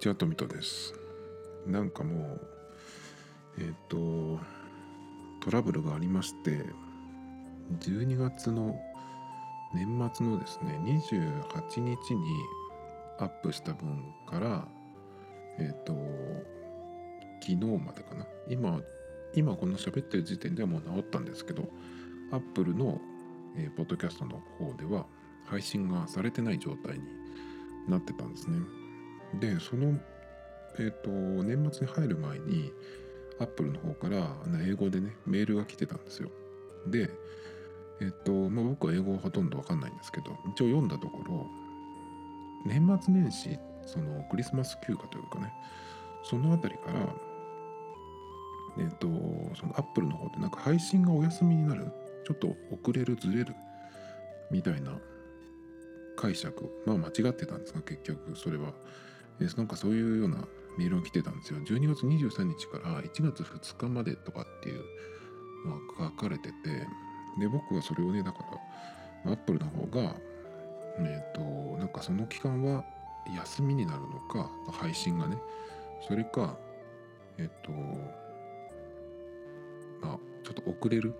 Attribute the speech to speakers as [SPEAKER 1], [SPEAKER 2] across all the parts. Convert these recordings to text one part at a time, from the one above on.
[SPEAKER 1] ちは、富田です。なんかもう、えっ、と、トラブルがありまして、12月の年末のですね、28日にアップした分から、えっ、と、昨日までかな。今、今この喋ってる時点ではもう治ったんですけど、アップルの、えーポッドキャストの方では配信がされてない状態になってたんですね。でそのえっ、と年末に入る前にアップルの方から英語でねメールが来てたんですよ。でえっ、とまあ僕は英語はほとんどわかんないんですけど一応読んだところ年末年始そのクリスマス休暇というかねそのあたりからえっ、とそのアップルの方でなんか配信がお休みになるちょっと遅れるずれるみたいな解釈まあ間違ってたんですが結局それは。なんかそういうようなメールが来てたんですよ。12月23日から1月2日までとかっていうのが書かれててで僕はそれをねだからアップルの方がえっ、となんかその期間は休みになるのか配信がねそれかえっ、とまあちょっと遅れる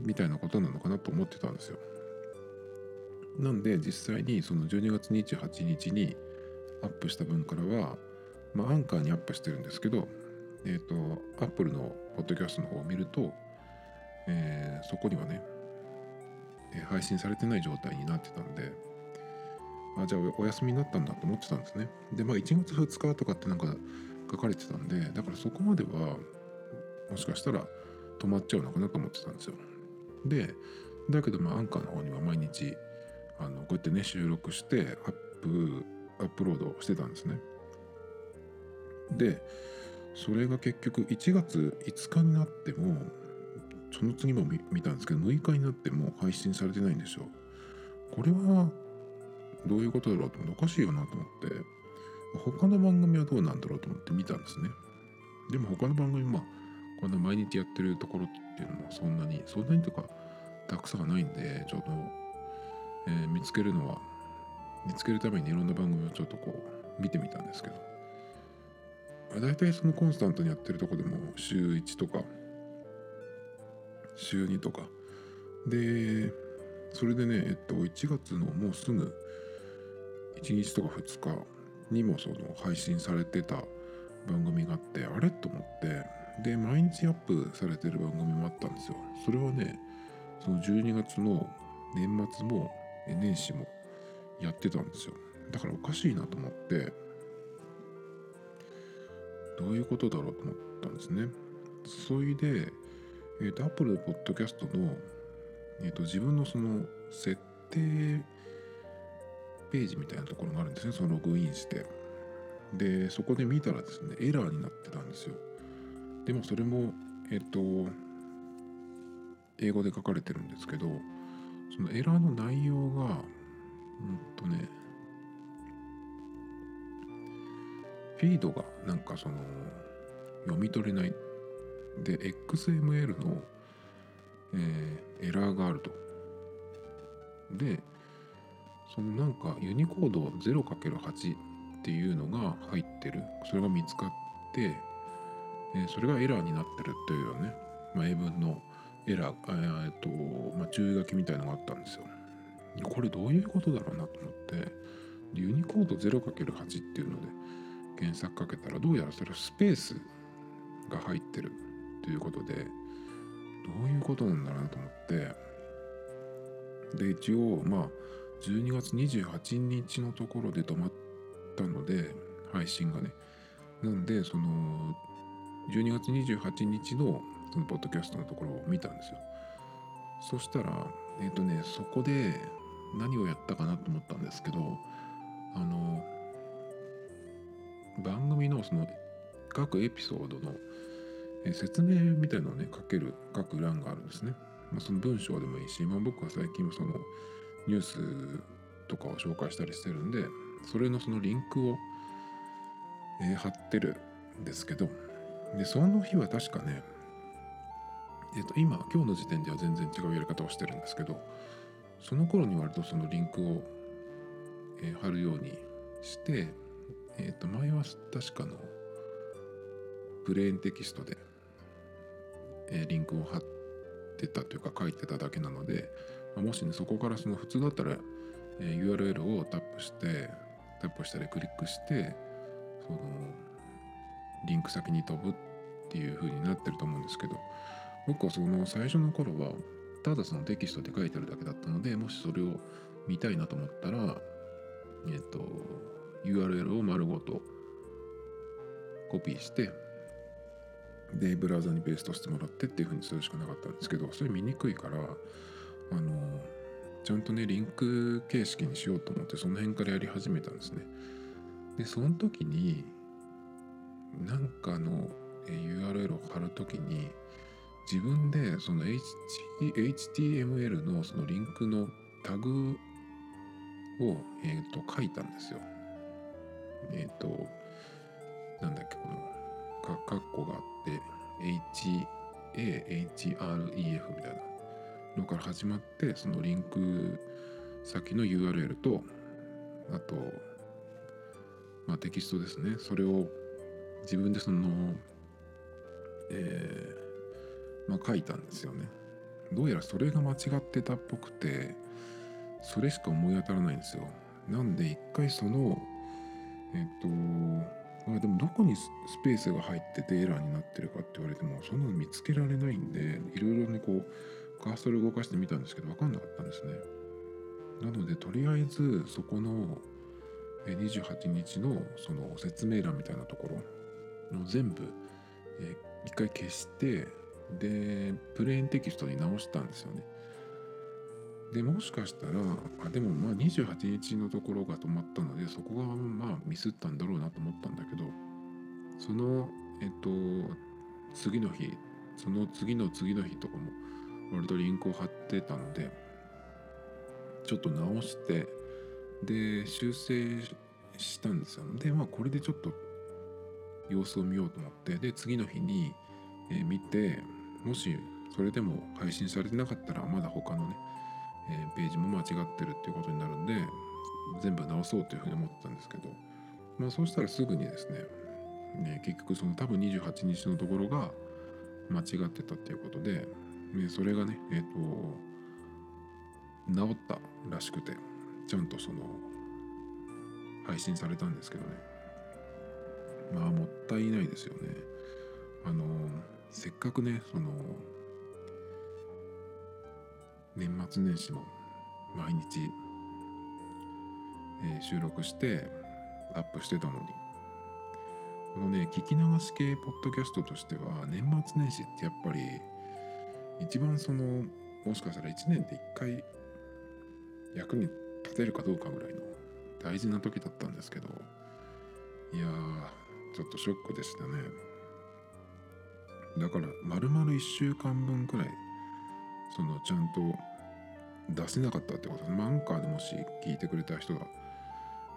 [SPEAKER 1] みたいなことなのかなと思ってたんですよ。なんで実際にその12月28日にアップした分からは、まあ、アンカーにアップしてるんですけど、えっ、と、アップルのポッドキャストの方を見ると、えーそこにはね、え配信されてない状態になってたんで、あ、じゃあお休みになったんだと思ってたんですね。で、まあ1月2日とかってなんか書かれてたんで、だからそこまでは、もしかしたら止まっちゃうのかなと思ってたんですよ。で、だけどまあアンカーの方には毎日、あのこうやってね収録してアップアップロードしてたんですね。でそれが結局1月5日になってもその次も見たんですけど6日になっても配信されてないんですよ。これはどういうことだろうと思っておかしいよなと思って他の番組はどうなんだろうと思って見たんですね。でも他の番組まあこんな毎日やってるところっていうのもそんなにそんなにとかたくさんないんでちょっとえー見つけるのは見つけるためにいろんな番組をちょっとこう見てみたんですけど。まあ大体そのコンスタントにやってるとこでも週1とか週2とか。でそれでねえっと1月のもうすぐ1日とか2日にもその配信されてた番組があってあれ？と思って。で毎日アップされてる番組もあったんですよ。それはねその12月の年末も年始もやってたんですよ。だからおかしいなと思ってどういうことだろうと思ったんですね。それで、えー、と Apple のポッドキャストの、えー、と自分のその設定ページみたいなところがあるんですね。そのログインして。でそこで見たらですねエラーになってたんですよ。でもそれもえっ、と英語で書かれてるんですけどそのエラーの内容がうんとね。フィードがなんかその読み取れない。で XML の、えーエラーがあると。でそのなんかユニコード 0×8 っていうのが入ってる。それが見つかって、えーそれがエラーになってるというね、まあ、英文のエラー、えーっと、まあ、注意書きみたいのがあったんですよ。これどういうことだろうなと思ってユニコード 0×8 っていうので検索かけたらどうやらそれはスペースが入ってるということでどういうことなんだろうなと思ってで一応まあ12月28日のところで止まったので配信がね。なんでその12月28日のそのポッドキャストのところを見たんですよ。そしたらえっ、とねそこで何をやったかなと思ったんですけどあの番組のその各エピソードの説明みたいなのをね書ける書く欄があるんですね、まあ、その文章でもいいし、まあ、僕は最近そのニュースとかを紹介したりしてるんでそれのそのリンクを、えー貼ってるんですけどでその日は確かねえっ、と今今日の時点では全然違うやり方をしてるんですけどその頃に割とそのリンクを、えー貼るようにしてえっ、と前は確かのプレーンテキストで、えーリンクを貼ってたというか書いてただけなので、まあもしねそこからその普通だったら、えー URL をタップしてタップしたりクリックしてそのリンク先に飛ぶっていう風になってると思うんですけど僕はその最初の頃はただそのテキストで書いてるだけだったのでもしそれを見たいなと思ったらえっ、と URL を丸ごとコピーしてでブラウザにペーストしてもらってっていう風にするしかなかったんですけどそれ見にくいからあのちゃんとねリンク形式にしようと思ってその辺からやり始めたんですね。でその時になんかの URL を貼るときに自分でその HTML のそのリンクのタグを、えー、と書いたんですよ。えっ、となんだっけこのかカッコがあって HAHREF みたいなのから始まってそのリンク先の URL とあと、まあ、テキストですねそれを自分でそのえーまあ、書いたんですよね。どうやらそれが間違ってたっぽくてそれしか思い当たらないんですよ。なんで一回そのえっ、とまあでもどこにスペースが入っててエラーになってるかって言われてもそんなの見つけられないんでいろいろねこうカーソル動かしてみたんですけど分かんなかったんですね。なのでとりあえずそこの28日のその説明欄みたいなところの全部、一回消してでプレーンテキストに直したんですよね。でもしかしたらあでもまあ28日のところが止まったのでそこがまあミスったんだろうなと思ったんだけどそのえっと次の日その次の次の日とかも割とリンクを貼ってたのでちょっと直してで修正したんですよ。でまあこれでちょっと様子を見ようと思ってで次の日に、えー見てもしそれでも配信されてなかったらまだ他のね、えーページも間違ってるっていうことになるんで全部直そうというふうに思ってたんですけどまあそうしたらすぐにですねね結局その多分28日のところが間違ってたっていうことで、ね、それがねえっ、と治ったらしくてちゃんとその配信されたんですけどねまあもったいないですよね。あのせっかくねその年末年始も毎日、えー収録してアップしてたのに。このね聞き流し系ポッドキャストとしては年末年始ってやっぱり一番そのもしかしたら1年で1回役に立てるかどうかぐらいの大事な時だったんですけどいやーちょっとショックでしたね。だから丸々1週間分くらいそのちゃんと出せなかったってこと。ですまあアンカーでもし聞いてくれた人が、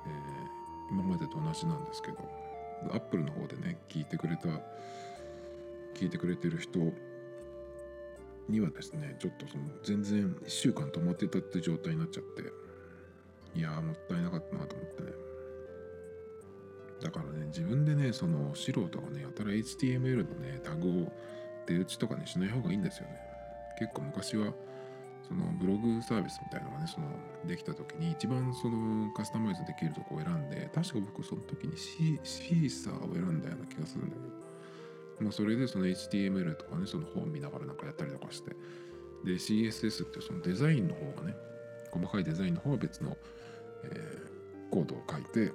[SPEAKER 1] えー今までと同じなんですけどアップルの方でね聞いてくれた聞いてくれてる人にはですねちょっとその全然1週間止まってたって状態になっちゃっていやーもったいなかったなと思ってね。だからね自分でねその素人がねやたら HTML のねタグを出打ちとかねしない方がいいんですよね。結構昔はそのブログサービスみたいなのがねそのできた時に一番そのカスタマイズできるとこを選んで確か僕その時にシシーサーを選んだような気がするんだけどまあそれでその HTML とかねその本見ながらなんかやったりとかしてで CSS ってそのデザインの方がね細かいデザインの方は別の、えーコードを書いて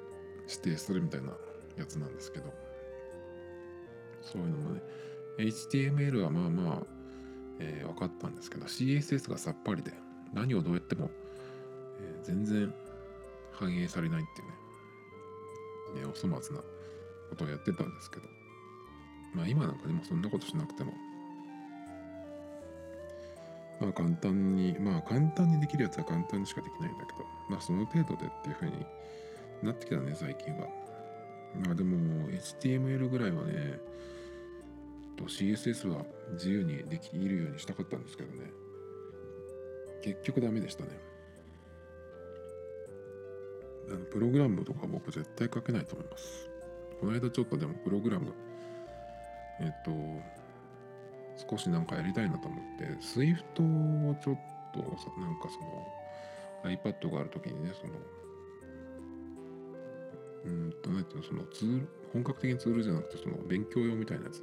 [SPEAKER 1] 指定するみたいなやつなんですけど。そういうのもね。HTML はまあまあ、えー分かったんですけど CSS がさっぱりで何をどうやっても、えー全然反映されないっていうね。ねお粗末なことをやってたんですけど。まあ今なんかでもそんなことしなくても。まあ簡単にまあ簡単にできるやつは簡単にしかできないんだけどまあその程度でっていうふうになってきたね最近は。まあでも HTML ぐらいはねと CSS は自由にできるようにしたかったんですけどね。結局ダメでしたね。あのプログラムとか僕絶対書けないと思います。この間ちょっとでもプログラムえっと少しなんかやりたいなと思って SWIFT をちょっとなんかその iPad がある時にねそのうんと何ていうのそのツール本格的にツールじゃなくてその勉強用みたいなやつ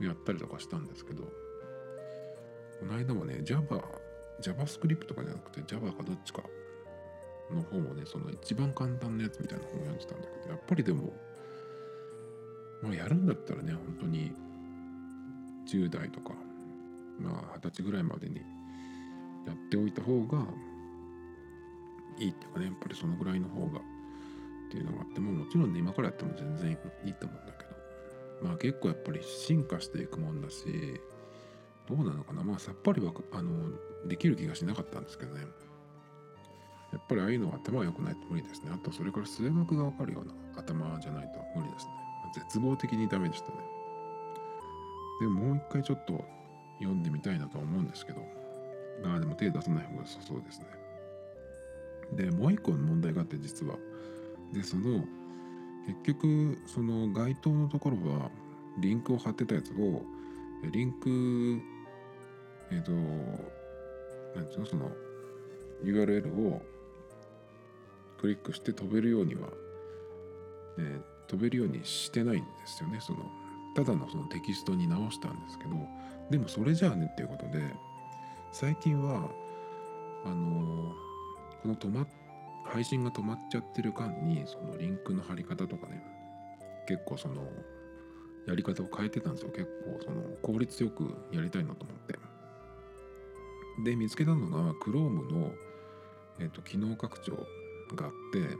[SPEAKER 1] をやったりとかしたんですけどこの間もね Java JavaScript とかじゃなくて Java かどっちかの本をねその一番簡単なやつみたいな本を読んでたんだけどやっぱりでもまあやるんだったらね本当に10代とかまあ20歳ぐらいまでにやっておいた方がいいっていうかねやっぱりそのぐらいの方がっていうのがあってももちろんね今からやっても全然いいと思うんだけど。まあ結構やっぱり進化していくもんだしどうなのかな。まあさっぱりはあのできる気がしなかったんですけどね。やっぱりああいうのは頭が良くないと無理ですね。あとそれから数学がわかるような頭じゃないと無理ですね。絶望的にダメでしたね。でもう一回ちょっと読んでみたいなと思うんですけど。まあでも手出さない方が良さそうですね。でもう一個の問題があって実は。でその結局その該当のところはリンクを貼ってたやつをリンクえっ、ー、と何ていうのその URL をクリックして飛べるようには、えー、飛べるようにしてないんですよねそのただのそのテキストに直したんですけどでもそれじゃあねっていうことで最近はあのー、この止まっ配信が止まっちゃってる間にそのリンクの貼り方とかね結構そのやり方を変えてたんですよ。結構その効率よくやりたいなと思って。で見つけたのが Chrome の、えーと、機能拡張があって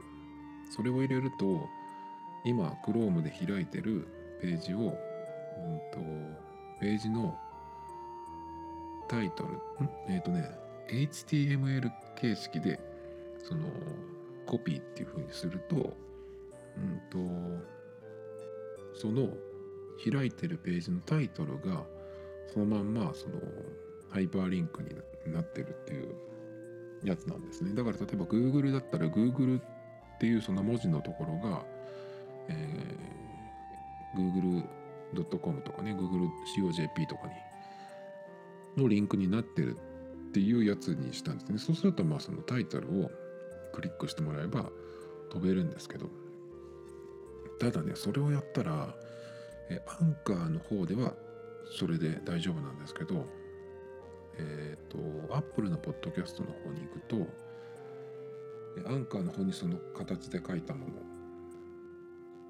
[SPEAKER 1] それを入れると今 Chrome で開いてるページを、うんと、ページのタイトルん？えっ、ー、とね HTML 形式でそのコピーっていう風にするとうんとその開いてるページのタイトルがそのまんまそのハイパーリンクになってるっていうやつなんですね。だから例えば Google だったら Google っていうその文字のところが、えー、Google.com とかね GoogleCOJP とかにのリンクになってるっていうやつにしたんですね。そうするとまあそのタイトルをクリックしてもらえば飛べるんですけど。ただねそれをやったらえアンカーの方ではそれで大丈夫なんですけどえっ、ー、と Apple のポッドキャストの方に行くとアンカーの方にその形で書いたも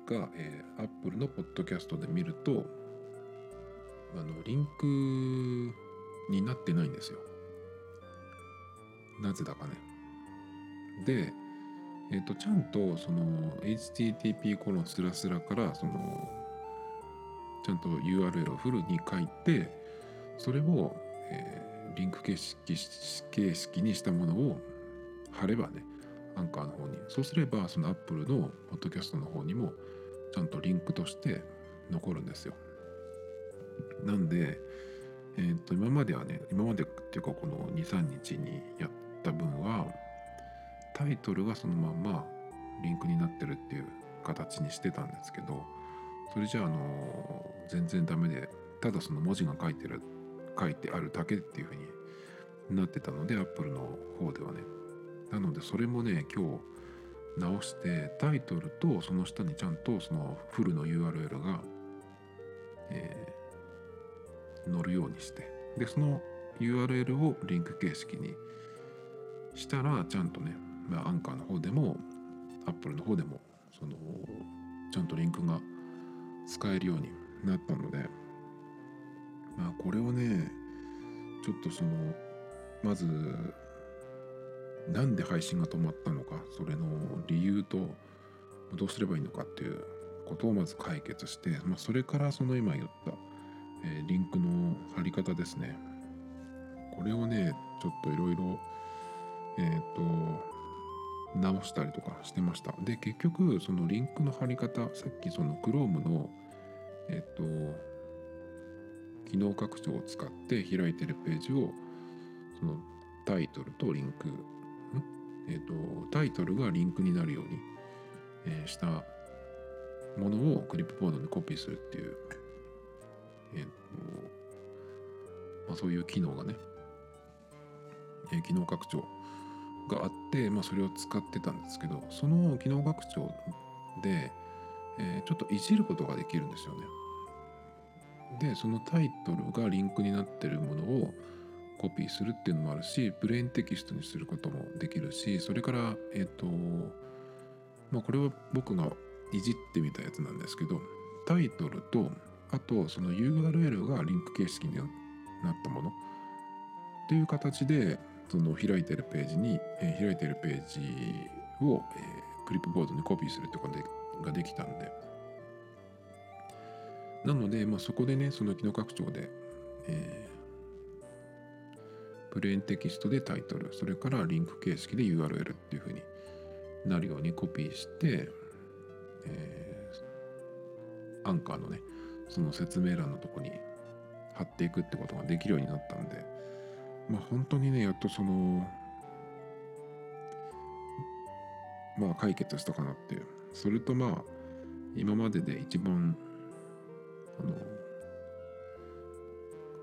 [SPEAKER 1] のが、えー、Apple のポッドキャストで見るとあのリンクになってないんですよ。なぜだかね。で、え、ー、と、ちゃんとその http コロンスラスラからそのちゃんと URL をフルに書いてそれを、えー、リンク形式形式にしたものを貼ればねアンカーの方に。そうすればその Apple のポッドキャストの方にもちゃんとリンクとして残るんですよ。なんでえっ、ー、と今まではね今までっていうかこの23日にやった分はタイトルがそのまんまリンクになってるっていう形にしてたんですけどそれじゃああの全然ダメでただその文字が書いてる書いてあるだけっていう風になってたので Apple の方ではね。なのでそれもね今日直してタイトルとその下にちゃんとそのフルの URL が、えー、載るようにしてでその URL をリンク形式にしたらちゃんとねまあ、アンカーの方でもアップルの方でもそのちゃんとリンクが使えるようになったのでまあこれをねちょっとそのまずなんで配信が止まったのかそれの理由とどうすればいいのかっていうことをまず解決して、まあ、それからその今言った、えー、リンクの貼り方ですね。これをねちょっといろいろえっ、ー、と直したりとかしてました。で、結局、そのリンクの貼り方、さっきその Chrome の、えっと、機能拡張を使って開いてるページを、そのタイトルとリンク、えーと、タイトルがリンクになるように、えー、したものをクリップボードにコピーするっていう、えーとまあ、そういう機能がね、えー、機能拡張があって、まあ、それを使ってたんですけどその機能拡張で、えー、ちょっといじることができるんですよね。でそのタイトルがリンクになってるものをコピーするっていうのもあるしプレーンテキストにすることもできるしそれからえっ、ー、とまあこれは僕がいじってみたやつなんですけどタイトルとあとその URL がリンク形式になったものっていう形でその開いてるページに、えー、開いてるページを、えー、クリップボードにコピーするってことができたんで。なので、まあ、そこでねその機能拡張で、えー、プレーンテキストでタイトルそれからリンク形式で URL っていうふうになるようにコピーして、えー、アンカーのねその説明欄のとこに貼っていくってことができるようになったんでまあ本当にねやっとそのまあ解決したかなって。いうそれとまあ今までで一番あの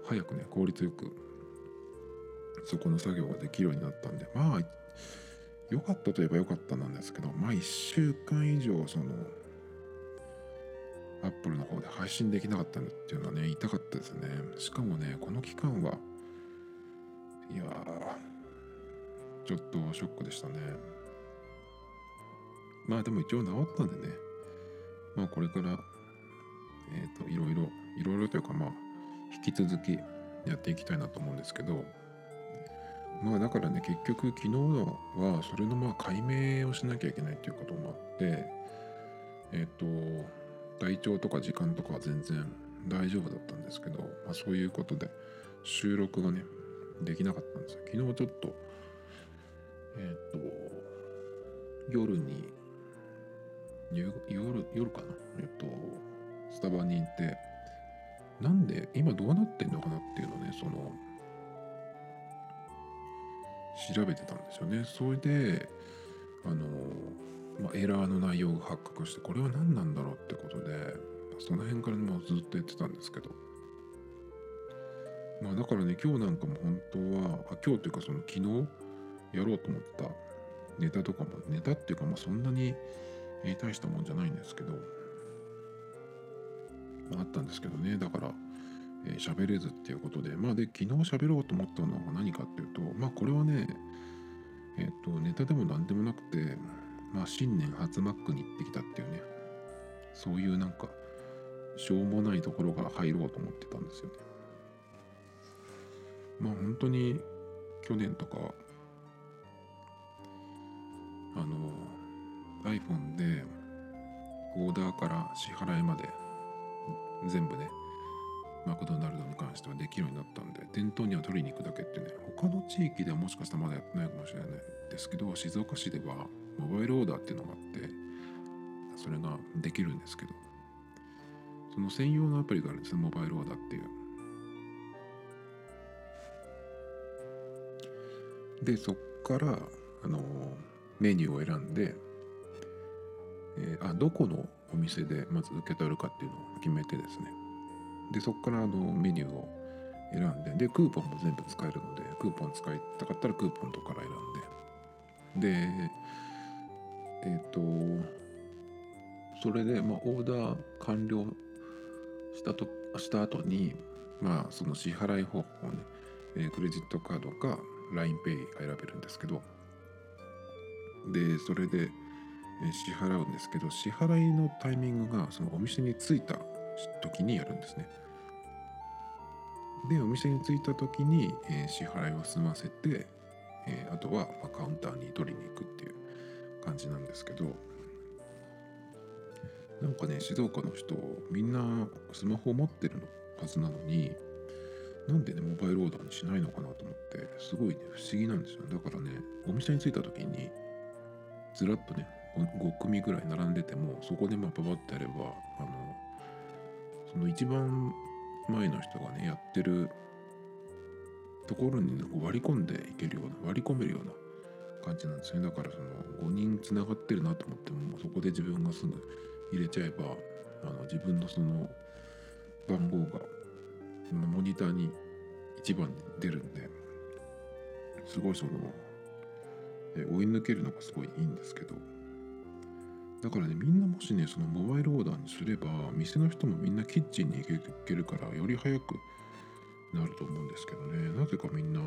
[SPEAKER 1] 早くね効率よくそこの作業ができるようになったんで。まあ良かったといえば良かったなんですけどまあ1週間以上そのアップルの方で配信できなかったんだっていうのはね痛かったですね。しかもねこの期間はいやちょっとショックでしたね。まあでも一応治ったんでね。まあこれからえっ、ー、といろいろいろいろというかまあ引き続きやっていきたいなと思うんですけど。まあだからね結局昨日はそれのまあ解明をしなきゃいけないっていうこともあってえっ、ー、と体調とか時間とかは全然大丈夫だったんですけど、まあ、そういうことで収録がねできなかったんですよ。昨日ちょっとえっ、と夜に夜夜かな？えっ、とスタバに行ってなんで今どうなってんのかなっていうのをねその調べてたんですよね。それであの、まあ、エラーの内容が発覚してこれは何なんだろうってことでその辺からもうずっとやってたんですけど。まあだからね今日なんかも本当はあ今日というかその昨日やろうと思ったネタとかもネタっていうかまあそんなに大したもんじゃないんですけどまあったんですけどね。だから喋、えー、れずっていうことでまあで昨日喋ろうと思ったのは何かっていうとまあこれはねえっ、ー、とネタでも何でもなくてまあ新年初マックに行ってきたっていうねそういうなんかしょうもないところから入ろうと思ってたんですよね。まあ本当に去年とかあの iPhone でオーダーから支払いまで全部ねマクドナルドに関してはできるようになったんで店頭には取りに行くだけってね他の地域ではもしかしたらまだやってないかもしれないですけど静岡市ではモバイルオーダーっていうのがあってそれができるんですけどその専用のアプリがあるんですねモバイルオーダーっていう。でそっからあのメニューを選んで、えー、あどこのお店でまず受け取るかっていうのを決めてですね。でそこからあのメニューを選んででクーポンも全部使えるのでクーポン使いたかったらクーポンとかから選んで。でえっ、ー、とそれで、まあ、オーダー完了したとした後にまあその支払い方法をね、えー、クレジットカードか LINEPay が選べるんですけどでそれで支払うんですけど支払いのタイミングがそのお店に着いた時にやるんですね。でお店に着いた時に、え、支払いを済ませて、え、あとは、まカウンターに取りに行くっていう感じなんですけどなんかね静岡の人みんなスマホを持ってるはずなのになんでねモバイルオーダーにしないのかなと思ってすごいね不思議なんですよ。だからねお店に着いた時にずらっとね5組ぐらい並んでてもそこでまあパパってやればあのその一番前の人がねやってるところに、ね、割り込んでいけるような割り込めるような感じなんですね。だからその5人つながってるなと思ってもそこで自分がすぐ入れちゃえばあの自分のその番号がモニターに1番出るんですごいその追い抜けるのがすごいいいんですけど。だからねみんなもしねそのモバイルオーダーにすれば店の人もみんなキッチンに行けるからより早くなると思うんですけどね。なぜかみんな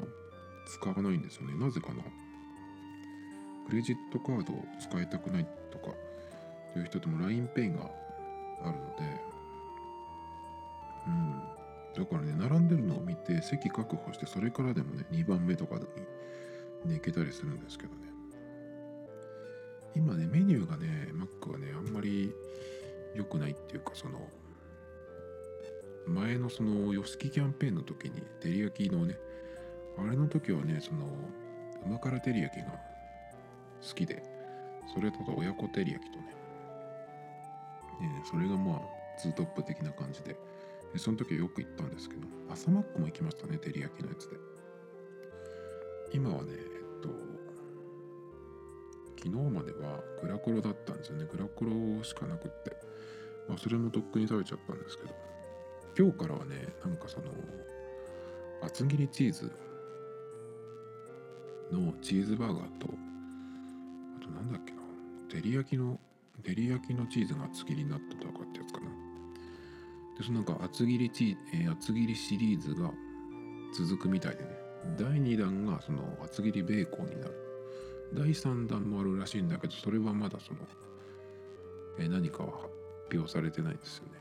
[SPEAKER 1] 使わないんですよね。なぜかなクレジットカードを使いたくないとかいう人とも LINEPay があるのでだからね並んでるのを見て席確保してそれからでもね2番目とかに、ね、行けたりするんですけどね。今ねメニューがね Mac はねあんまり良くないっていうかその前のそのヨシキキャンペーンの時に照り焼きのねあれの時はねその旨辛照り焼きが好きでそれとか親子照り焼きとね。ねそれがまあツートップ的な感じで。その時よく行ったんですけど朝マックも行きましたね照り焼きのやつで。今はねえっと昨日まではグラコロだったんですよね。グラコロしかなくって、まあ、それもとっくに食べちゃったんですけど。今日からはねなんかその厚切りチーズのチーズバーガーとあとなんだっけな照り焼きの照り焼きのチーズが厚切りになったとかってやつでそのなんか厚切りチ、えー、厚切りシリーズが続くみたいでね。第2弾がその厚切りベーコンになる。第3弾もあるらしいんだけどそれはまだその、えー、何かは発表されてないんですよね。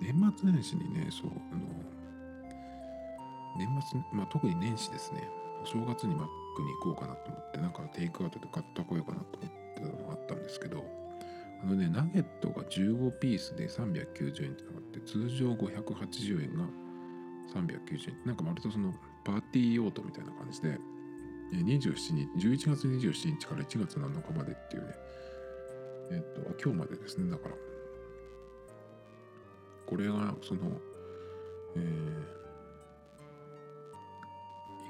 [SPEAKER 1] 年末年始にねそうあの年末、まあ、特に年始ですね。お正月にマックに行こうかなと思ってなんかテイクアウトで買ってこようかなと思ってたのがあったんですけどあのねナゲットが15ピースで390円ってのがって通常580円が390円なんかまるとそのパーティー用途みたいな感じで27日11月27日から1月7日までっていうね。えっと今日までですね。だからこれがそのえー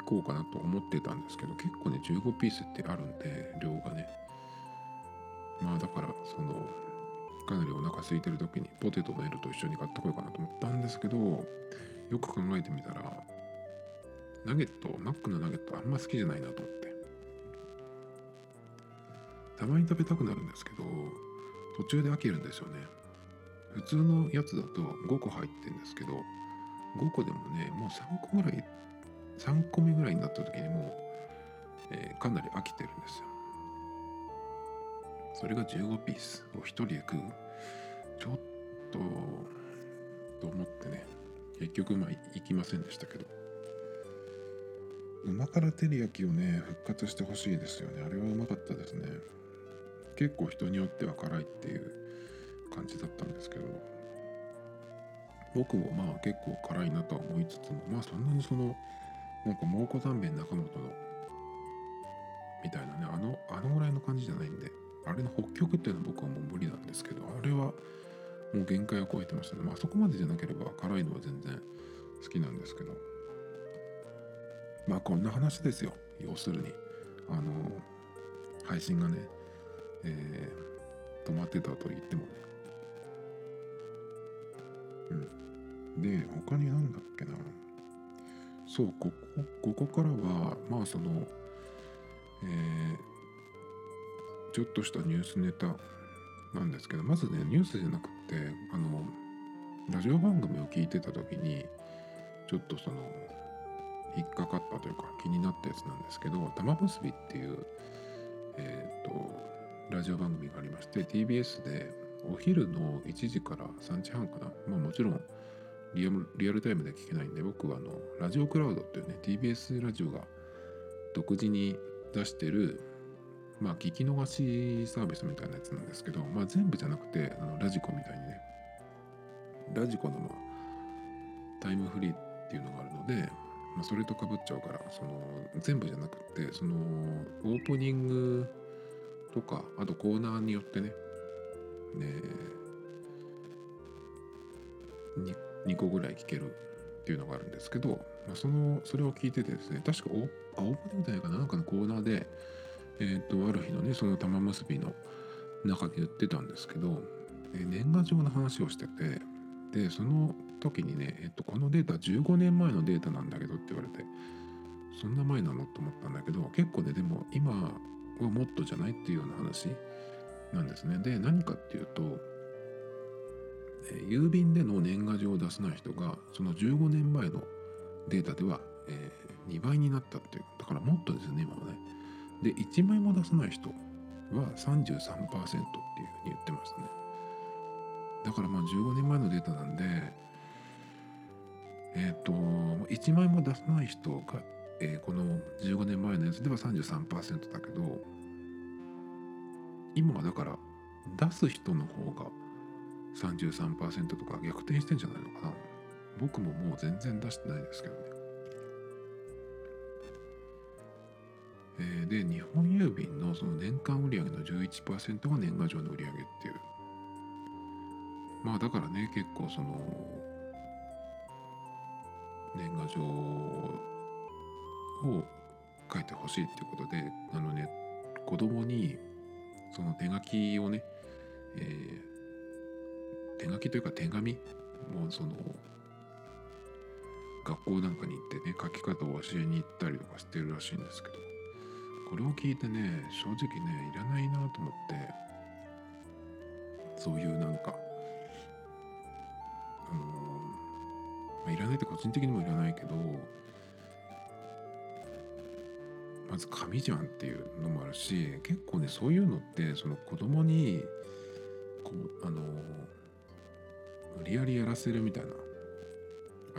[SPEAKER 1] 行こうかなと思ってたんですけど結構ね15ピースってあるんで量がね。まあだからそのかなりお腹空いてる時にポテトの L と一緒に買ってこようかなと思ったんですけどよく考えてみたらナゲットマックのナゲットあんま好きじゃないなと思って。たまに食べたくなるんですけど途中で飽きるんですよね。普通のやつだと5個入ってるんですけど5個でもねもう3個ぐらい3個目ぐらいになった時にもう、えー、かなり飽きてるんですよ。それが15ピースを1人で食う？ちょっとと思ってね。結局まあ行きませんでしたけど。うま辛照り焼きをね復活してほしいですよね。あれはうまかったですね。結構人によっては辛いっていう感じだったんですけど。僕もまあ結構辛いなとは思いつつもまあそんなにそのなんか蒙古タンメン中本のみたいなねあのあのぐらいの感じじゃないんで。あれの北極っていうのは僕はもう無理なんですけどあれはもう限界を超えてましたね。まあそこまでじゃなければ辛いのは全然好きなんですけど。まあこんな話ですよ。要するに。あの配信がね、えー、止まってたと言ってもね。うん。で他に何だっけな。そうここここからはまあその、えー、ちょっとしたニュースネタなんですけどまずねニュースじゃなくてあのラジオ番組を聞いてた時にちょっとその引っかかったというか気になったやつなんですけど「玉結び」っていうえっ、ー、とラジオ番組がありまして TBS でお昼の1時から3時半かな。まあもちろんリアルタイムで聞けないんで僕はあのラジオクラウドっていうね TBS ラジオが独自に出してるまあ聞き逃しサービスみたいなやつなんですけど、まあ、全部じゃなくてあのラジコみたいにね。ラジコのまあタイムフリーっていうのがあるので、まあ、それとかぶっちゃうからその全部じゃなくてそのオープニングとかあとコーナーによってねね2個ぐらい聞けるっていうのがあるんですけど、まあ、そのそれを聞いててですね確かオー青森みたいかななんかのコーナーでえっ、とある日のねその玉結びの中で言ってたんですけど、えー年賀状の話をしててでその時にね、えっとこのデータ15年前のデータなんだけどって言われてそんな前なのと思ったんだけど結構ねでも今はもっとじゃないっていうような話なんですね。で何かっていうと、えー郵便での年賀状を出さない人がその15年前のデータでは、え2倍になったっていうだからもっとですね今はね。で1枚も出さない人は33%っていうふうに言ってましたね。だからまあ15年前のデータなんでえっ、と1枚も出さない人が、えーこの15年前のやつでは33%だけど今はだから出す人の方が33%とか逆転してんじゃないのかな。僕ももう全然出してないですけどね。えーで日本郵便のその年間売上の11%が年賀状の売上っていう。まあだからね結構その年賀状を書いてほしいっていうことであのね子供にその手書きをね、えー手書きというか手紙もうその学校なんかに行ってね書き方を教えに行ったりとかしてるらしいんですけど。これを聞いてね正直ねいらないなと思って。そういうなんかあのまあ、いらないって個人的にもいらないけどまず紙じゃんっていうのもあるし結構ねそういうのってその子供にこうあの無理やりやらせるみたいな。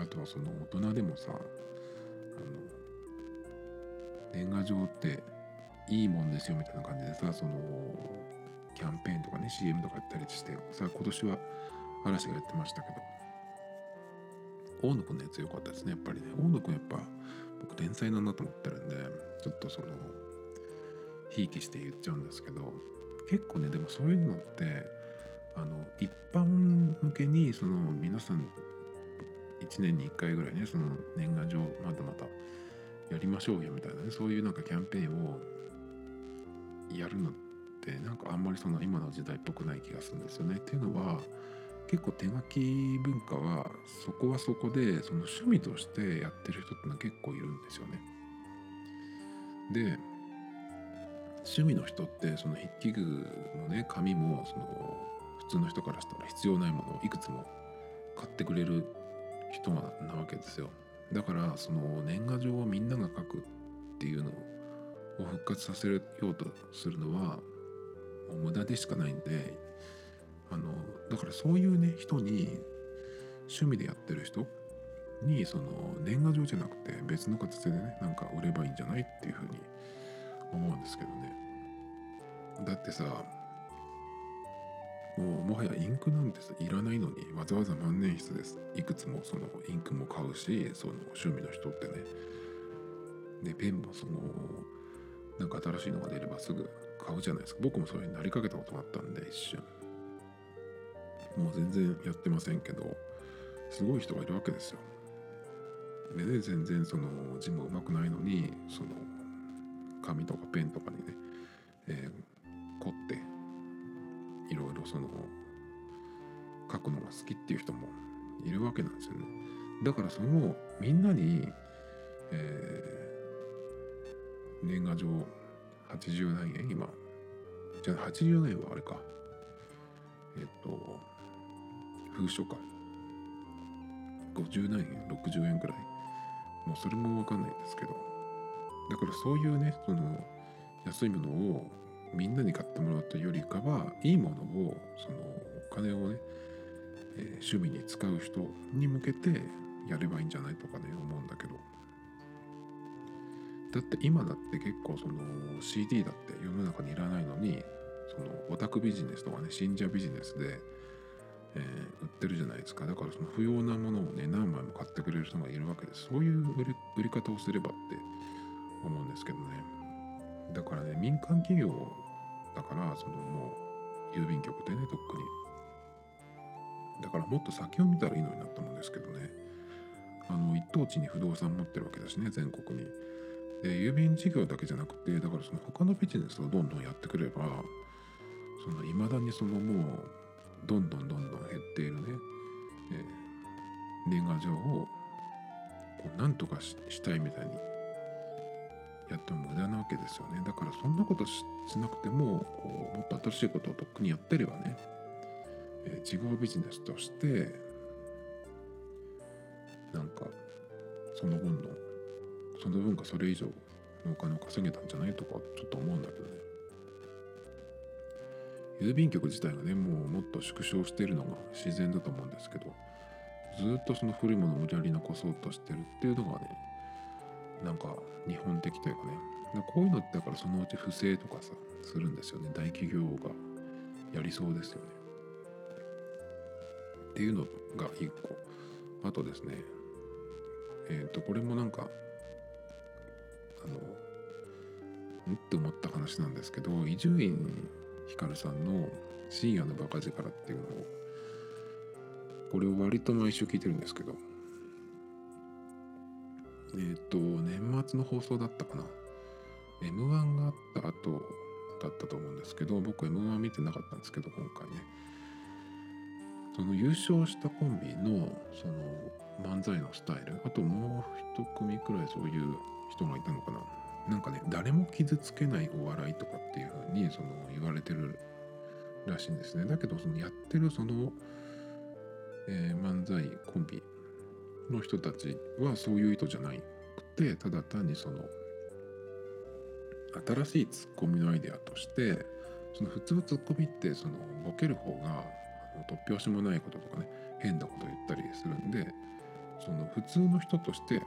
[SPEAKER 1] あとはその大人でもさあの年賀状っていいもんですよみたいな感じでさそのキャンペーンとかね CM とかやったりしてさ今年は嵐がやってましたけど。大野くんのやつ良かったですねやっぱりね。大野くんやっぱ僕天才なんだと思ってるんでちょっとそのひいきして言っちゃうんですけど結構ねでもそういうのってあの一般向けにその皆さん1年に1回ぐらいねその年賀状またまたやりましょうよみたいなねそういうなんかキャンペーンをやるのってなんかあんまりその今の時代っぽくない気がするんですよね。っていうのは結構手書き文化はそこはそこでその趣味としてやってる人ってのは結構いるんですよね。で趣味の人ってその筆記具もね紙もその普通の人からしたら必要ないものをいくつも買ってくれる人なわけですよ。だからその年賀状をみんなが書くっていうのを復活させようとするのはもう無駄でしかないんであのだからそういうね人に趣味でやってる人にその年賀状じゃなくて別の形でねなんか売ればいいんじゃないっていうふうに思うんですけどね。だってさもうもはやインクなんてさいらないのにわざわざ万年筆です。いくつもそのインクも買うしその趣味の人ってね。でペンもそのなんか新しいのが出ればすぐ買うじゃないですか。僕もそういうになりかけたことがあったんで一瞬。もう全然やってませんけどすごい人がいるわけですよ。でね全然その字もうまくないのにその紙とかペンとかにね、えー凝っていろいろその書くのが好きっていう人もいるわけなんですよね。だからそのみんなに、えー年賀状80何円？今。じゃあ80年はあれか。えっと封書か。50何円？60円くらい。もうそれもわかんないんですけど。だからそういうねその安いものをみんなに買ってもらうというよりかはいいものをそのお金をね、えー趣味に使う人に向けてやればいいんじゃないとかね思うんだけど。だって今だって結構その CD だって世の中にいらないのにそのオタクビジネスとかね信者ビジネスで、えー売ってるじゃないですか。だからその不要なものをね何枚も買ってくれる人がいるわけです。そういう売り売り方をすればって思うんですけどね。だからね民間企業だからそのもう郵便局でねとっくに。だからもっと先を見たらいいのになと思うんですけどね。あの一等地に不動産持ってるわけだしね全国に。で郵便事業だけじゃなくてだからその他のビジネスをどんどんやってくればその未だにそのもうどんどんどんどん減っているね、えー、年賀状をこうなんとかしたいみたいにやっても無駄なわけですよね。だからそんなことしなくてもこうもっと新しいことをとっくにやってればね、えー、違うビジネスとしてなんかその分のその分かそれ以上のお金を稼げたんじゃないとかちょっと思うんだけどね。郵便局自体がねもうもっと縮小しているのが自然だと思うんですけどずっとその古いものを無理やり残そうとしてるっていうのがねなんか日本的というかね。こういうのってだからそのうち不正とかさするんですよね。大企業がやりそうですよね。っていうのが一個。あとですねえっ、ー、とこれもなんかあのんって思った話なんですけど伊集院光さんの「深夜のバカ力」っていうのをこれを割と毎週聞いてるんですけどえっ、ー、と年末の放送だったかな。M1 があった後だったと思うんですけど僕 M1 見てなかったんですけど今回ね。その優勝したコンビのその漫才のスタイル？あともう一組くらいそういう人がいたのかな？なんかね誰も傷つけないお笑いとかっていう風にその言われてるらしいんですね。だけどそのやってるその、えー、漫才コンビの人たちはそういう意図じゃなくてただ単にその新しいツッコミのアイデアとしてその普通ツッコミってそのボケる方が突拍子もないこととかね変なこと言ったりするんでその普通の人として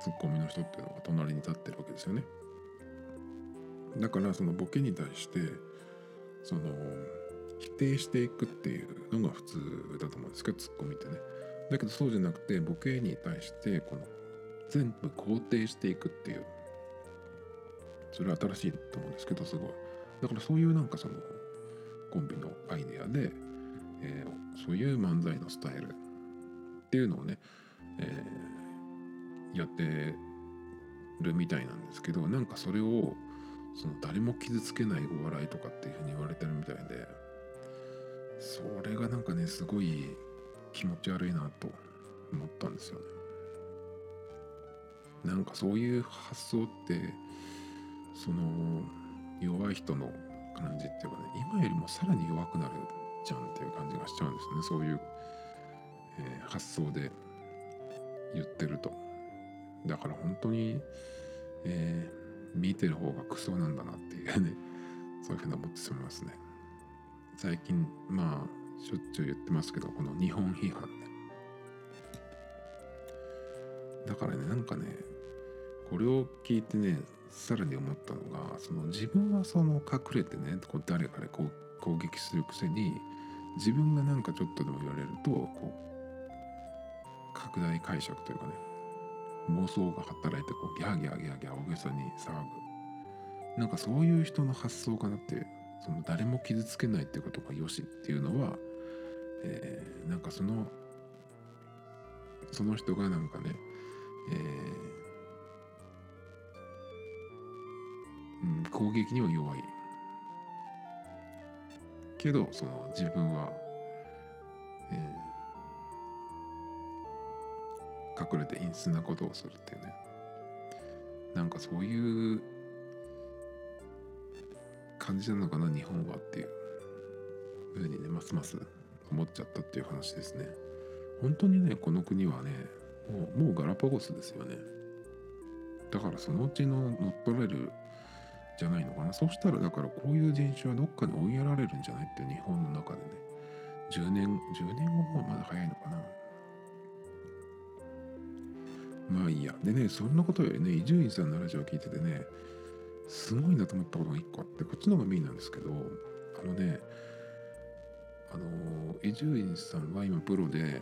[SPEAKER 1] ツッコミの人っていうのが隣に立ってるわけですよね。だからそのボケに対してその否定していくっていうのが普通だと思うんですけどツッコミってね。だけどそうじゃなくてボケに対してこの全部肯定していくっていうそれは新しいと思うんですけどすごい。だからそういうなんかそのコンビのアイデアで、えー、そういう漫才のスタイルっていうのをね、えー、やってるみたいなんですけどなんかそれをその誰も傷つけないお笑いとかっていうふうに言われてるみたいでそれがなんかねすごい気持ち悪いなと思ったんですよね。なんかそういう発想ってその弱い人の感じっていうかね今よりもさらに弱くなるじゃんっていう感じがしちゃうんですね。そういう、えー、発想で。言ってると。だから本当に、えー、見てる方がクソなんだなっていうね そういうふうに思ってしまいますね。最近まあしょっちゅう言ってますけどこの日本批判ね。だからねなんかねこれを聞いてねさらに思ったのがその自分はその隠れてねこう誰かでこう攻撃するくせに自分がなんかちょっとでも言われるとこう拡大解釈というかね妄想が働いてこうギャーギャーギャーギャー大げさに騒ぐ。なんかそういう人の発想かなってその誰も傷つけないってことがよしっていうのは、えー、なんかそのその人がなんかね、えーうん、攻撃には弱い。けどその自分は、えー、隠れて陰湿なことをするっていうね。なんかそういう感じなのかな日本はっていうふうにねますます思っちゃったっていう話ですね。本当にねこの国はねもうもうガラパゴスですよね。だからそのうちの乗っ取られるじゃないのかな。そしたらだからこういう人種はどっかに追いやられるんじゃないって日本の中でね。10年10年後もまだ早いのかな。まあいいやでねそんなことよりね伊集院さんのラジオを聞いててねすごいなと思ったことが1個あってこっちの方がメインなんですけどあのねあの伊集院さんは今プロで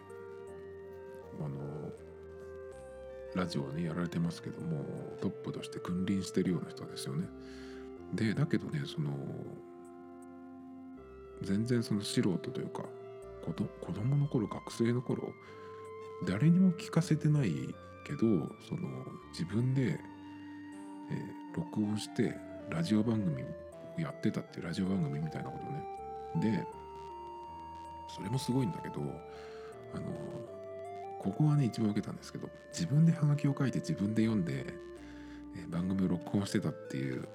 [SPEAKER 1] あのラジオをねやられてますけどもトップとして君臨してるような人ですよね。でだけどねその全然その素人というか子供の頃学生の頃誰にも聞かせてないけどその自分でえー、録音してラジオ番組やってたっていうラジオ番組みたいなことね。でそれもすごいんだけどあのここはね一番受けたんですけど自分でハガキを書いて自分で読んで、えー、番組を録音してたっていう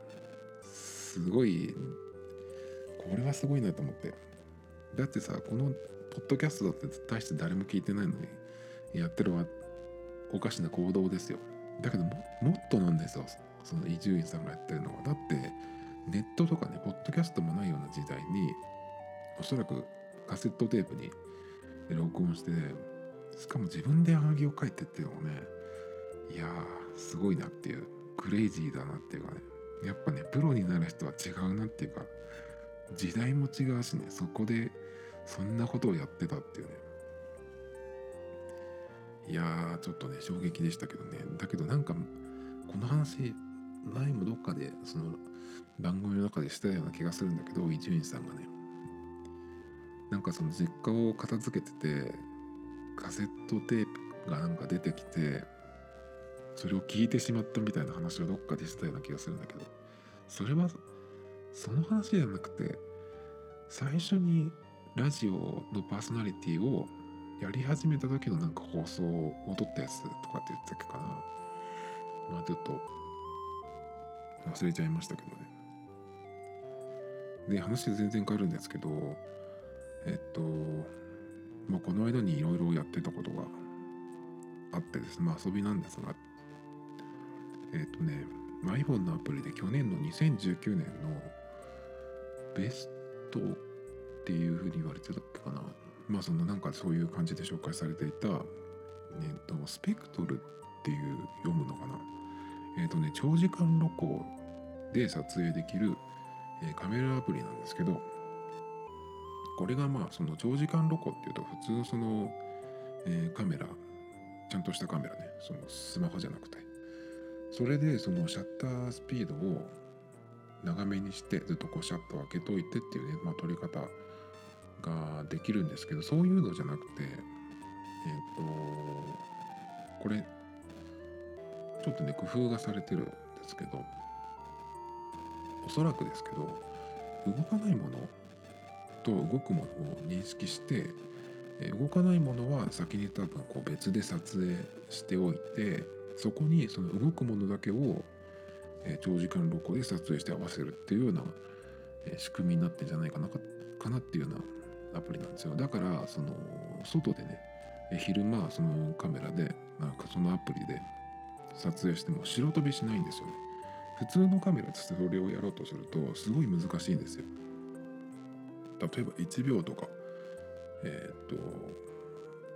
[SPEAKER 1] すごいこれはすごいなと思って。だってさこのポッドキャストだって大して誰も聞いてないのにやってるおかしな行動ですよ。だけどもっとなんですよ。その伊集院さんがやってるのは。だってネットとかねポッドキャストもないような時代におそらくカセットテープに録音してしかも自分でハギを書いてっていうのもねいやーすごいなっていうクレイジーだなっていうかね。やっぱねプロになる人は違うなっていうか時代も違うしねそこでそんなことをやってたっていうね。いやーちょっとね衝撃でしたけどね。だけどなんかこの話前もどっかでその番組の中でしたような気がするんだけど伊集院さんがね。なんかその実家を片付けててカセットテープがなんか出てきてそれを聞いてしまったみたいな話をどっかでしたような気がするんだけどそれはその話じゃなくて最初にラジオのパーソナリティをやり始めた時のなんか放送を撮ったやつとかって言ってたっけかな。まあちょっと忘れちゃいましたけどね。で話全然変わるんですけどえっとまあこの間にいろいろやってたことがあってですねまあ遊びなんですがえっとね iPhone のアプリで去年の2019年のベストっていうふうに言われてたっけかな。まあそのなんかそういう感じで紹介されていた、えっと、スペクトルっていう読むのかな？えっ、とね長時間録音で撮影できる、えー、カメラアプリなんですけどこれがまあその長時間録音っていうと普通のその、えー、カメラちゃんとしたカメラねそのスマホじゃなくて。それでそのシャッタースピードを長めにしてずっとこうシャッターを開けといてっていうね、まあ、撮り方ができるんですけどそういうのじゃなくてえっ、とこれちょっとね工夫がされてるんですけどおそらくですけど動かないものと動くものを認識して動かないものは先に多分こう別で撮影しておいてそこにその動くものだけを長時間録音で撮影して合わせるっていうような仕組みになってんじゃないかなかなっていうようなアプリなんですよ。だからその外でね昼間そのカメラでなんかそのアプリで撮影しても白飛びしないんですよね。普通のカメラでそれをやろうとするとすごい難しいんですよ。例えば1秒とかえっ、と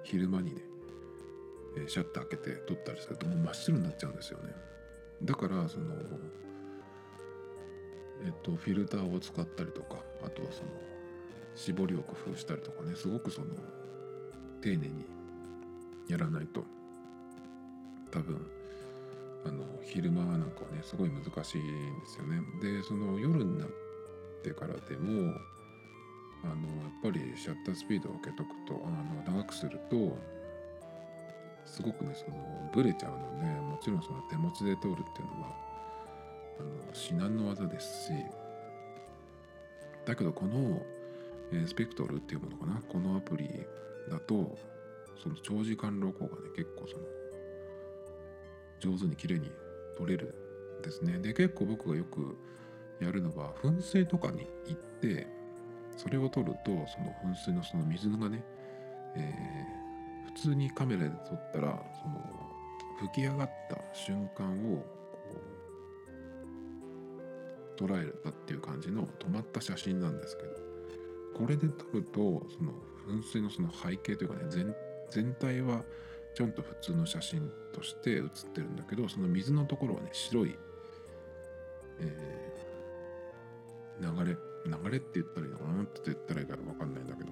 [SPEAKER 1] 昼間にねシャッター開けて撮ったりするともう真っ白になっちゃうんですよね。だからそのえっとフィルターを使ったりとかあとはその絞りを工夫したりとかねすごくその丁寧にやらないと。多分あの昼間なんかはねすごい難しいんですよね。でその夜になってからでもあのやっぱりシャッタースピードを開けとくとあの長くするとすごくねそのブレちゃうのでもちろんその手持ちで通るっていうのはあの至難の技ですしだけどこの、えー、スペクトルっていうものかな？このアプリだとその長時間録音がね結構その上手に綺麗に撮れるんですね。で結構僕がよくやるのは噴水とかに行ってそれを撮るとその噴水のその水がね、え普通にカメラで撮ったらその吹き上がった瞬間を捉えたっていう感じの止まった写真なんですけど。これで撮るとその噴水のその背景というかね全体はちゃんと普通の写真として写ってるんだけどその水のところはね白い、えー、流れ流れって言ったらいいのかなって言ったらいいか分かんないんだけど。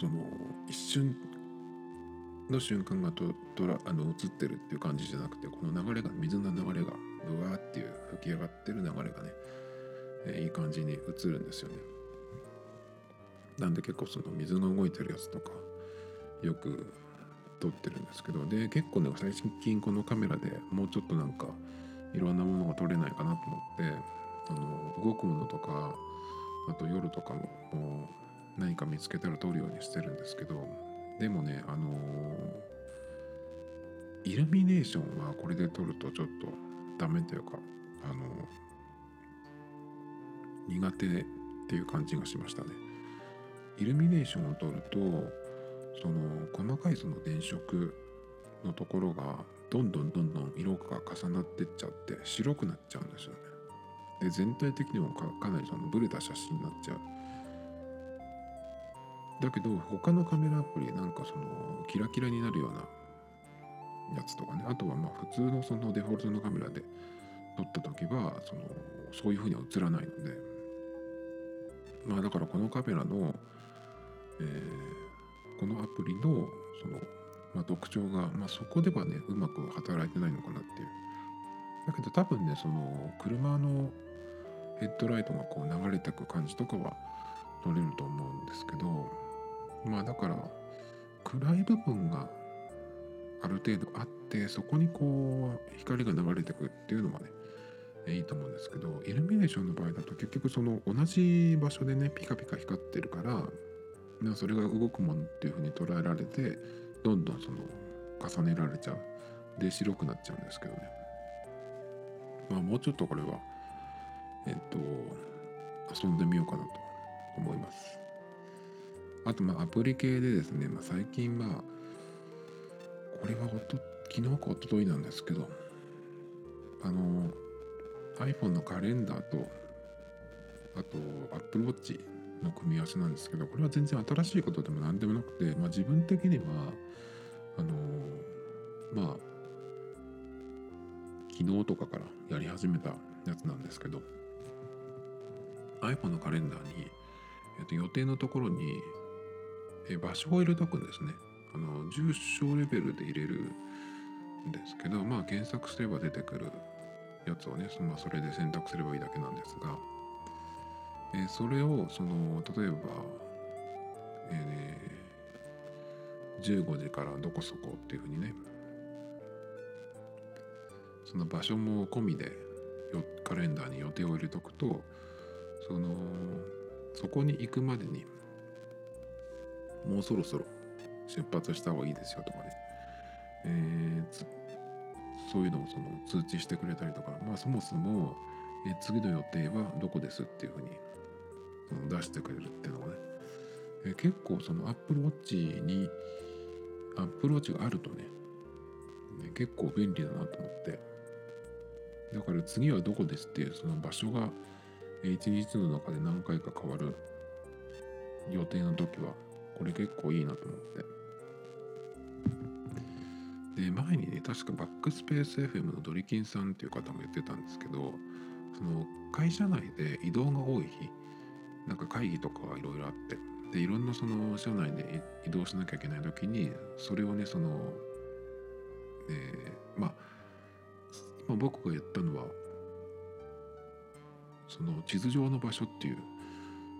[SPEAKER 1] その一瞬の瞬間がととらあの映ってるっていう感じじゃなくてこの流れが水の流れがブワーっていう吹き上がってる流れがね、え、いい感じに映るんですよね。なんで結構その水が動いてるやつとかよく撮ってるんですけどで結構ね最近このカメラでもうちょっとなんかいろんなものが撮れないかなと思ってあの動くものとかあと夜とかも何か見つけたら撮るようにしてるんですけどでもねあのイルミネーションはこれで撮るとちょっとダメというかあの苦手っていう感じがしましたね。イルミネーションを撮るとその細かいその電飾のところがどんどんどんどん色が重なってっちゃって白くなっちゃうんですよね。で全体的にもかなりそのブレた写真になっちゃう。だけど他のカメラアプリなんかそのキラキラになるようなやつとかねあとはまあ普通のそのデフォルトのカメラで撮った時はそのそういう風には映らないのでまあだからこのカメラの、えー、このアプリのその、まあ、特徴が、まあ、そこではねうまく働いてないのかなっていう。だけど多分ねその車のヘッドライトがこう流れてく感じとかは撮れると思うんですけどまあだから暗い部分がある程度あってそこにこう光が流れてくっていうのはねいいと思うんですけどイルミネーションの場合だと結局その同じ場所でねピカピカ光ってるからそれが動くものっていうふうに捉えられてどんどんその重ねられちゃう。で白くなっちゃうんですけどね。まあもうちょっとこれはえっと遊んでみようかなと思います。あとまあアプリ系でですね、まあ、最近まあこれはおと昨日か一昨日なんですけどあの iPhone のカレンダーとあと Apple Watch の組み合わせなんですけどこれは全然新しいことでも何でもなくて、まあ、自分的にはあのまあ昨日とかからやり始めたやつなんですけど iPhone のカレンダーに、えっと、予定のところにえ場所を入れとくんですね。あの住所レベルで入れるんですけどまあ検索すれば出てくるやつをねそ,、まあ、それで選択すればいいだけなんですが、えー、それをその例えば、えー、15時からどこそこっていうふうにね。その場所も込みでカレンダーに予定を入れとくとそのそこに行くまでにもうそろそろ出発した方がいいですよとかね、えー、そういうのをその通知してくれたりとか、まあ、そもそも、え次の予定はどこですっていうふうにその出してくれるっていうのがね、え結構その Apple Watch に Apple Watch があるとねね結構便利だなと思って。だから次はどこですっていうその場所が一日の中で何回か変わる予定の時はこれ結構いいなと思って。で前にね確かバックスペース FM のドリキンさんっていう方も言ってたんですけどその会社内で移動が多い日なんか会議とかいろいろあってでいろんなその社内で移動しなきゃいけない時にそれをねその、えー、まあ今僕が言ったのはその地図上の場所っていう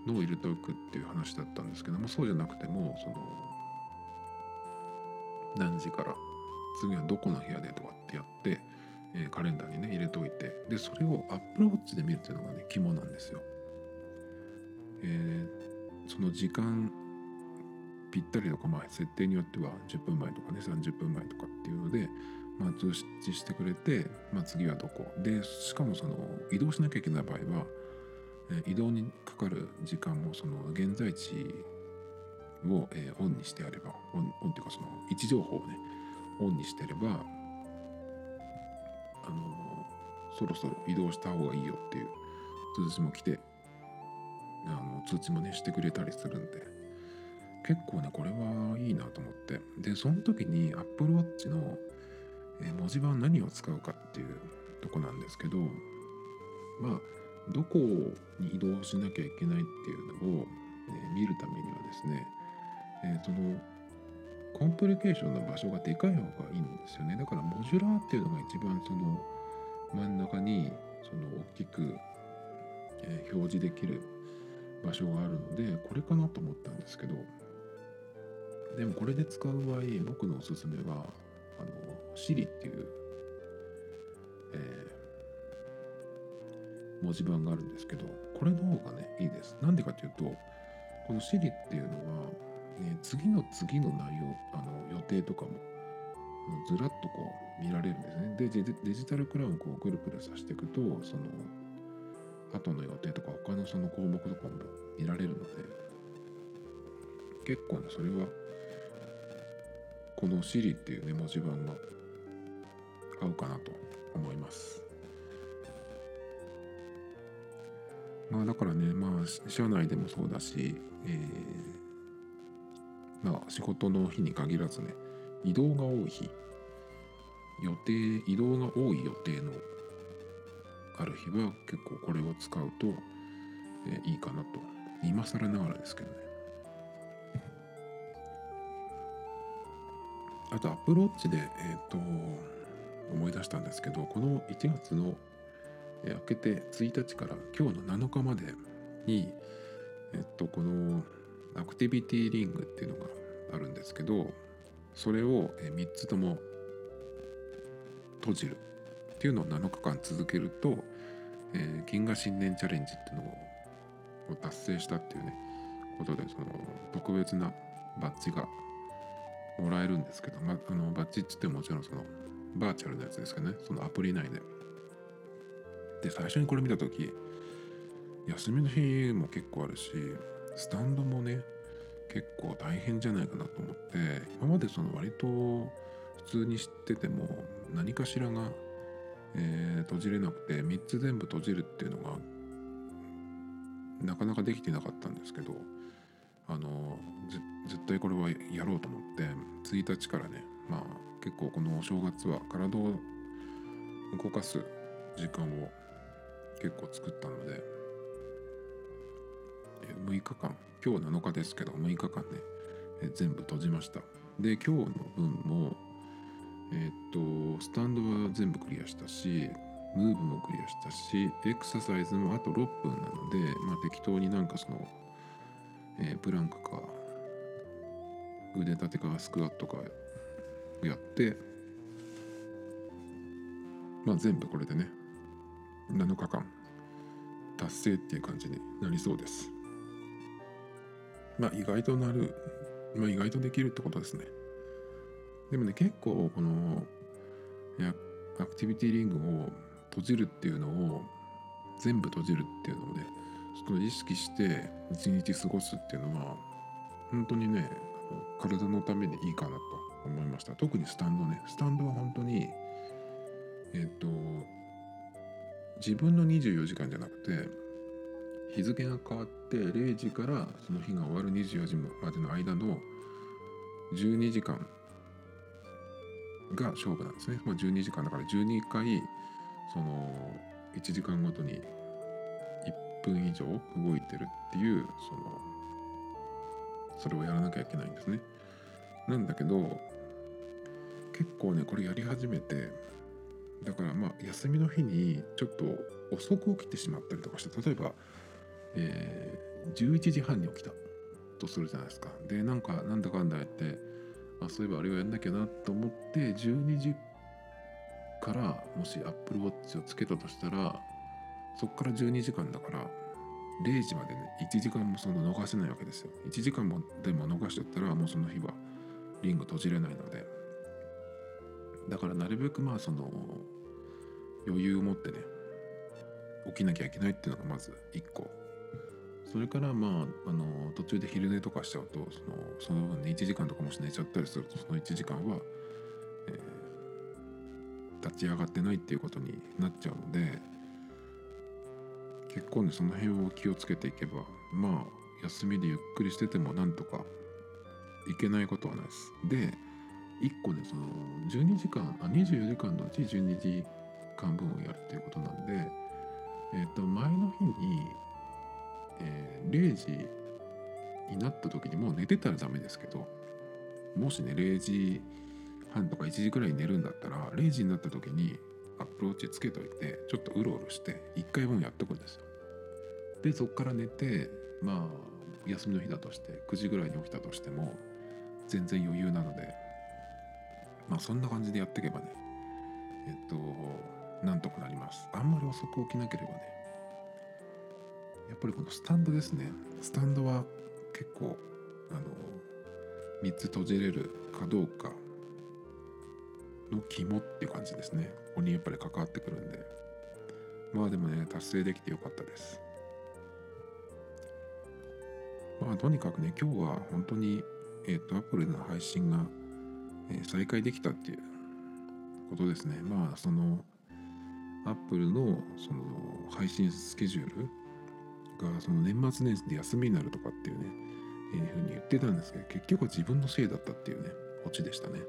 [SPEAKER 1] のを入れておくっていう話だったんですけどもそうじゃなくてもその何時から次はどこの部屋でとかってやって、えー、カレンダーにね入れといてでそれを Apple Watch で見るっていうのがね肝なんですよ。えー、その時間ぴったりとか、まあ、設定によっては10分前とかね30分前とかっていうので、まあ、通知してくれて、まあ、次はどこでしかもその移動しなきゃいけない場合は、えー、移動にかかる時間もその現在地を、えー、オンにしてあればオンオンっていうかその位置情報をねオンにしてればあのそろそろ移動した方がいいよっていう通知も来てあの通知もねしてくれたりするんで結構ねこれはいいなと思って。でその時に Apple Watch の、文字盤何を使うかっていうとこなんですけどまあどこに移動しなきゃいけないっていうのを、え見るためにはですね、えそのコンプリケーションの場所がでかい方がいいんですよね。だからモジュラーっていうのが一番その真ん中にその大きく、え、表示できる場所があるのでこれかなと思ったんですけどでもこれで使う場合僕のおすすめはあの Siri っていう、えー文字盤があるんですけどこれの方がねいいです。なんでかっていうとこの Siri っていうのは、ね、次の次の内容あの予定とかもずらっとこう見られるんですね。でデジデジタルクラウンをこうぐるぐるさせていくとその後の予定とか他のその項目とかも見られるので結構ねそれはこの Siri っていうね文字盤が合うかなと思います。まあだからねまあ社内でもそうだし、えーまあ仕事の日に限らずね移動が多い日。予定移動が多い予定のある日は結構これを使うと、えーいいかなと。今更ながらですけどね。あと Apple Watch でえっ、と思い出したんですけどこの1月の、えー明けて1日から今日の7日までにえっとこのアクティビティリングっていうのがあるんですけどそれを3つとも閉じるっていうのを7日間続けると、えー銀河新年チャレンジっていうのを達成したっていうねことでその特別なバッジがもらえるんですけど、まあ、のバッジって言ってももちろんそのバーチャルなやつですけどね。そのアプリ内で。で最初にこれ見た時休みの日も結構あるしスタンドもね結構大変じゃないかなと思って今までその割と普通に知ってても何かしらが、えー閉じれなくて3つ全部閉じるっていうのがなかなかできてなかったんですけどあの絶対これはやろうと思って1日からねまあ結構このお正月は体を動かす時間を結構作ったので6日間。今日7日ですけど6日間ね全部閉じました。で今日の分もえっとスタンドは全部クリアしたしムーブもクリアしたしエクササイズもあと6分なのでまあ適当になんかその、えープランクか腕立てかスクワットかやってまあ全部これでね7日間達成っていう感じになりそうです。まあ意外となるまあ意外とできるってことですね。でもね結構このアクティビティリングを閉じるっていうのを全部閉じるっていうのをねちょっと意識して一日過ごすっていうのは本当にね体のためにいいかなと思いました。特にスタンドね。スタンドは本当にえっ、と自分の24時間じゃなくて日付が変わって0時からその日が終わる24時までの間の12時間が勝負なんですね。まあ、12時間だから12回その1時間ごとに1分以上動いてるっていうそのそれをやらなきゃいけないんですね。なんだけど結構ねこれやり始めてだからまあ休みの日にちょっと遅く起きてしまったりとかして例えば、えー11時半に起きたとするじゃないですか。でなんかなんだかんだやってあそういえばあれをやんなきゃなと思って12時からもし Apple Watch をつけたとしたらそこから12時間だから0時までね1時間もその逃せないわけですよ。1時間もでも逃しちゃったらもうその日はリング閉じれないので。だからなるべくまあその余裕を持ってね起きなきゃいけないっていうのがまず1個。それからまああの途中で昼寝とかしちゃうとそのその分ね1時間とかもし寝ちゃったりするとその1時間は、えー立ち上がってないっていうことになっちゃうので結構ねその辺を気をつけていけばまあ休みでゆっくりしててもなんとかいけないことはないです。で1個ねその12時間あ24時間のうち12時間分をやるっていうことなんでえっ、と前の日に、えー0時になった時にもう寝てたらダメですけどもしね0時半とか1時くらい寝るんだったら0時になった時にアプローチつけといてちょっとうろうろして1回分やっとくんですよ。でそっから寝てまあ休みの日だとして9時ぐらいに起きたとしても全然余裕なのでまあそんな感じでやっていけばねえっとなんとかなります。あんまり遅く起きなければねやっぱりこのスタンドですね。スタンドは結構あの3つ閉じれるかどうかの肝っていう感じですね。ここにやっぱり関わってくるんで。まあでもね達成できてよかったです。まあとにかくね今日は本当にえっ、ー、と Apple の配信が、えー、再開できたっていうことですね。まあその Apple のその配信スケジュールがその年末年始で休みになるとかっていうね、えー、ふうに言ってたんですけど結局は自分のせいだったっていうねオチでしたね。